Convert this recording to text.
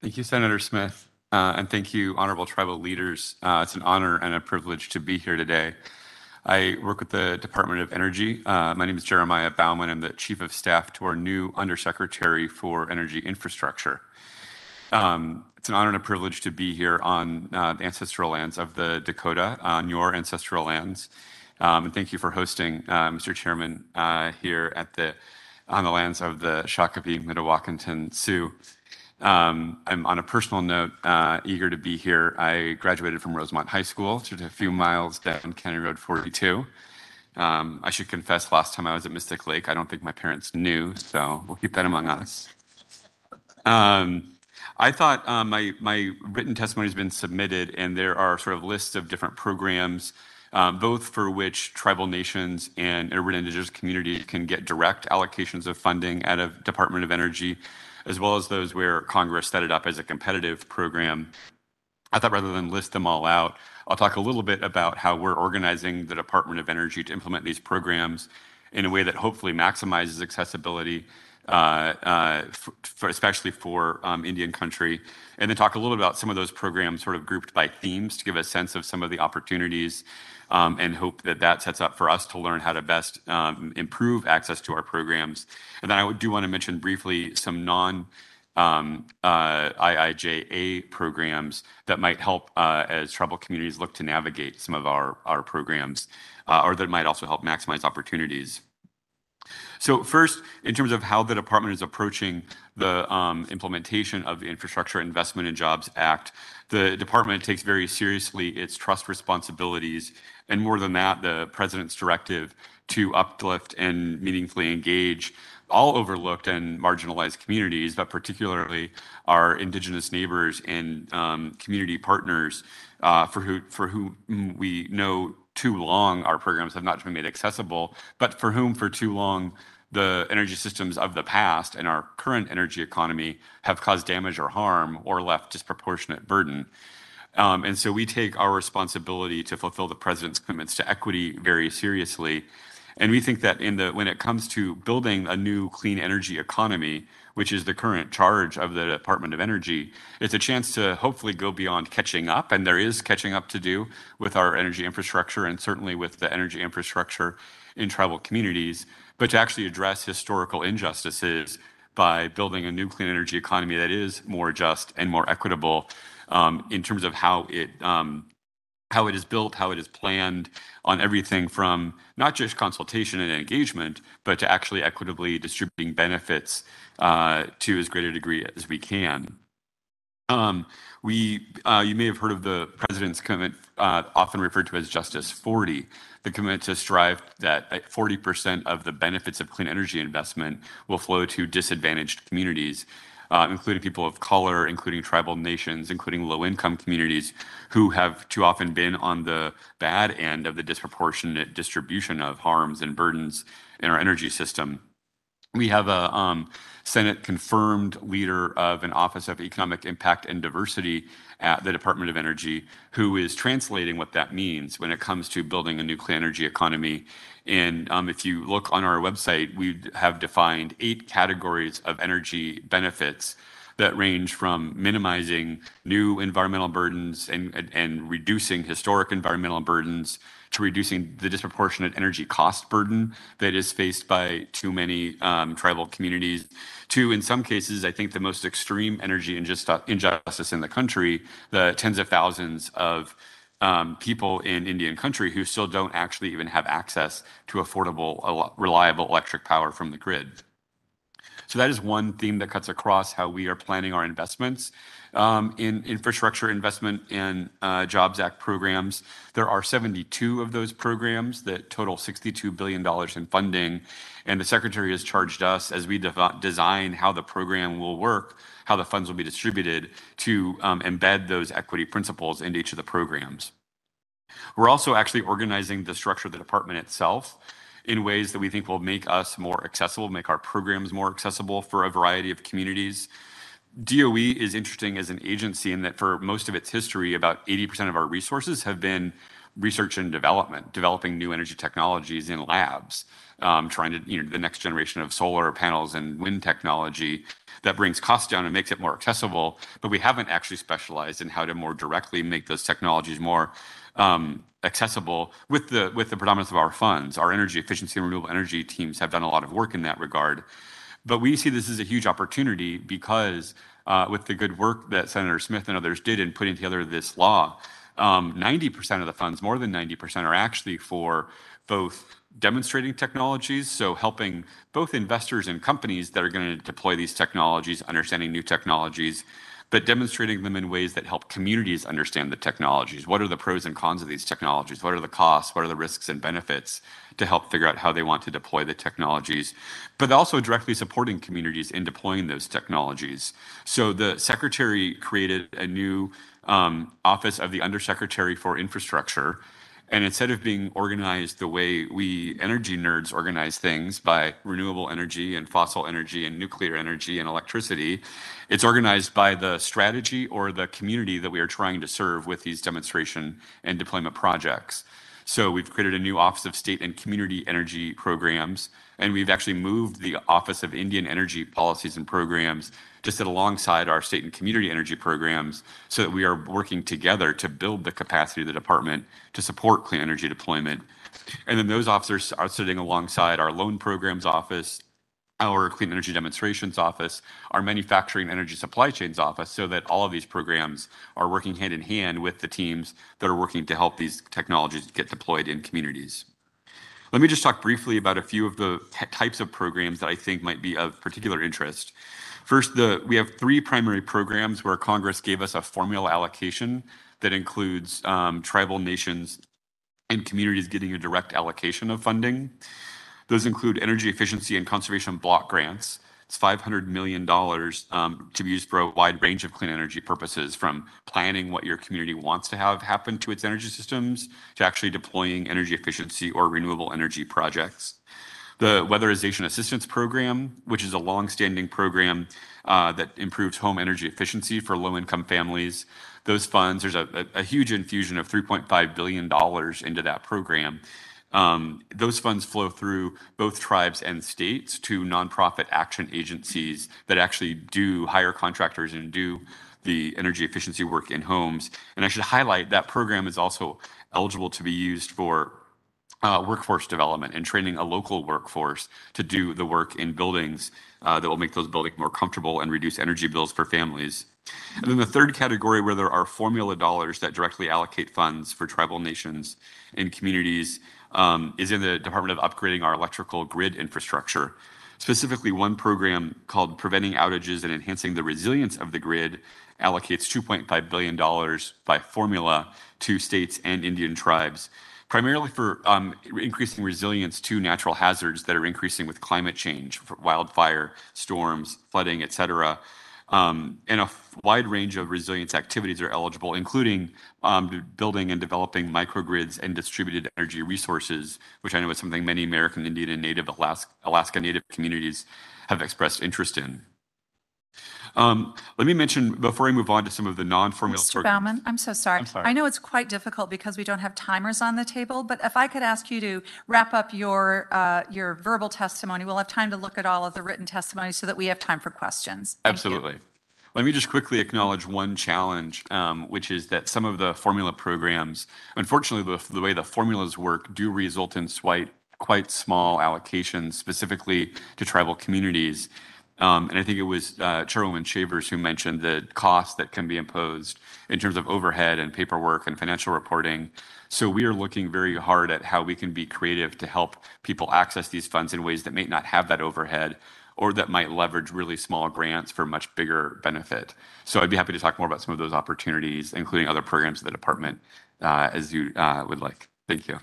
Thank you, Senator Smith, uh, and thank you, honorable tribal leaders. Uh, it's an honor and a privilege to be here today. I work with the Department of Energy. Uh, my name is Jeremiah Baumann. I'm the Chief of Staff to our new Undersecretary for Energy Infrastructure. Um, it's an honor and a privilege to be here on the ancestral lands of the Dakota, on your ancestral lands. Um, and thank you for hosting, Mr. Chairman, here at the on the lands of the Shakopee Mdewakanton Sioux. Um, I'm, on a personal note, uh, eager to be here. I graduated from Rosemount High School, just a few miles down County Road 42. Um, I should confess, last time I was at Mystic Lake, I don't think my parents knew, so we'll keep that among us. Um, I thought uh, my written testimony has been submitted, and there are sort of lists of different programs, uh, both for which tribal nations and urban indigenous communities can get direct allocations of funding out of Department of Energy, as well as those where Congress set it up as a competitive program. I thought rather than list them all out, I'll talk a little bit about how we're organizing the Department of Energy to implement these programs in a way that hopefully maximizes accessibility, Uh, uh, especially for um, Indian country. And then talk a little bit about some of those programs sort of grouped by themes to give a sense of some of the opportunities, um, and hope that that sets up for us to learn how to best um, improve access to our programs. And then I do want to mention briefly some non-IIJA uh, programs that might help as tribal communities look to navigate some of our programs, or that might also help maximize opportunities. First, in terms of how the department is approaching the um, implementation of the Infrastructure Investment and Jobs Act, the department takes very seriously its trust responsibilities, and more than that, the president's directive to uplift and meaningfully engage all overlooked and marginalized communities, but particularly our indigenous neighbors and um, community partners, uh, for whom we know too long our programs have not been made accessible, but for whom for too long the energy systems of the past and our current energy economy have caused damage or harm or left disproportionate burden. Um, and so we take our responsibility to fulfill the president's commitments to equity very seriously. And we think that when it comes to building a new clean energy economy, which is the current charge of the Department of Energy, it's a chance to hopefully go beyond catching up, and there is catching up to do with our energy infrastructure and certainly with the energy infrastructure in tribal communities, but to actually address historical injustices by building a new clean energy economy that is more just and more equitable, um, in terms of how it um, is built, how it is planned on everything from not just consultation and engagement, but to actually equitably distributing benefits uh, to as great a degree as we can. Um, we, uh, You may have heard of the president's commitment, uh, often referred to as Justice 40, the commitment to strive that 40% of the benefits of clean energy investment will flow to disadvantaged communities, Uh, including people of color, including tribal nations, including low-income communities who have too often been on the bad end of the disproportionate distribution of harms and burdens in our energy system. We have a Senate-confirmed leader of an Office of Economic Impact and Diversity at the Department of Energy who is translating what that means when it comes to building a nuclear energy economy. And um, if you look on our website, we have defined eight categories of energy benefits that range from minimizing new environmental burdens and and reducing historic environmental burdens to reducing the disproportionate energy cost burden that is faced by too many um, tribal communities to, in some cases, I think the most extreme energy injustice in the country, the tens of thousands of um, people in Indian country who still don't actually even have access to affordable, reliable electric power from the grid. So that is one theme that cuts across how we are planning our investments um, in Infrastructure Investment and uh, Jobs Act programs. There are 72 of those programs that total $62 billion in funding, and the secretary has charged us as we design how the program will work, how the funds will be distributed to um, embed those equity principles into each of the programs. We're also actually organizing the structure of the department itself in ways that we think will make us more accessible, make our programs more accessible for a variety of communities. DOE is interesting as an agency in that for most of its history, about 80% of our resources have been research and development, developing new energy technologies in labs, um, trying to, you know, the next generation of solar panels and wind technology that brings costs down and makes it more accessible. But we haven't actually specialized in how to more directly make those technologies more um, accessible with the with the predominance of our funds. Our energy efficiency and renewable energy teams have done a lot of work in that regard. But we see this as a huge opportunity because uh, with the good work that Senator Smith and others did in putting together this law, um, 90% of the funds, more than 90%, are actually for both demonstrating technologies, so helping both investors and companies that are going to deploy these technologies, understanding new technologies, but demonstrating them in ways that help communities understand the technologies. What are the pros and cons of these technologies? What are the costs? What are the risks and benefits to help figure out how they want to deploy the technologies? But also directly supporting communities in deploying those technologies. So the Secretary created a new um, office of the Undersecretary for Infrastructure. And instead of being organized the way we energy nerds organize things by renewable energy and fossil energy and nuclear energy and electricity, it's organized by the strategy or the community that we are trying to serve with these demonstration and deployment projects. So we've created a new Office of State and Community Energy Programs, and we've actually moved the Office of Indian Energy Policies and Programs to sit alongside our state and community energy programs so that we are working together to build the capacity of the department to support clean energy deployment. And then those officers are sitting alongside our Loan Programs Office, our Clean Energy Demonstrations Office, our Manufacturing Energy Supply Chains Office, so that all of these programs are working hand in hand with the teams that are working to help these technologies get deployed in communities. Let me just talk briefly about a few of the types of programs that I think might be of particular interest. First, we have three primary programs where Congress gave us a formula allocation that includes um, tribal nations and communities getting a direct allocation of funding. Those include Energy Efficiency and Conservation Block Grants. It's $500 million um, to be used for a wide range of clean energy purposes, from planning what your community wants to have happen to its energy systems to actually deploying energy efficiency or renewable energy projects. The Weatherization Assistance Program, which is a long-standing program uh, that improves home energy efficiency for low-income families. Those funds, there's a huge infusion of $3.5 billion into that program. Um, those funds flow through both tribes and states to nonprofit action agencies that actually do hire contractors and do the energy efficiency work in homes. And I should highlight that program is also eligible to be used for uh, workforce development and training a local workforce to do the work in buildings uh, that will make those buildings more comfortable and reduce energy bills for families. And then the third category where there are formula dollars that directly allocate funds for tribal nations and communities Um, is in the Department of upgrading our electrical grid infrastructure. Specifically, one program called Preventing Outages and Enhancing the Resilience of the Grid allocates $2.5 billion by formula to states and Indian tribes, primarily for um, increasing resilience to natural hazards that are increasing with climate change, wildfire, storms, flooding, et cetera. Um, and a wide range of resilience activities are eligible, including um, building and developing microgrids and distributed energy resources, which I know is something many American Indian and Native Alaska Native communities have expressed interest in. Let me mention before I move on to some of the non-formula programs. Mr. Baumann, I'm so sorry. I'm sorry. I know it's quite difficult because we don't have timers on the table, but if I could ask you to wrap up your uh, your verbal testimony, we'll have time to look at all of the written testimony so that we have time for questions. Thank you. Absolutely. Let me just quickly acknowledge one challenge, which is that some of the formula programs, unfortunately, the way the formulas work do result in quite, quite small allocations, specifically to tribal communities. Um, I think it was uh, Chairwoman Chavers who mentioned the cost that can be imposed in terms of overhead and paperwork and financial reporting. So we are looking very hard at how we can be creative to help people access these funds in ways that may not have that overhead or that might leverage really small grants for much bigger benefit. So I'd be happy to talk more about some of those opportunities, including other programs of the department, uh, as you uh, would like. Thank you.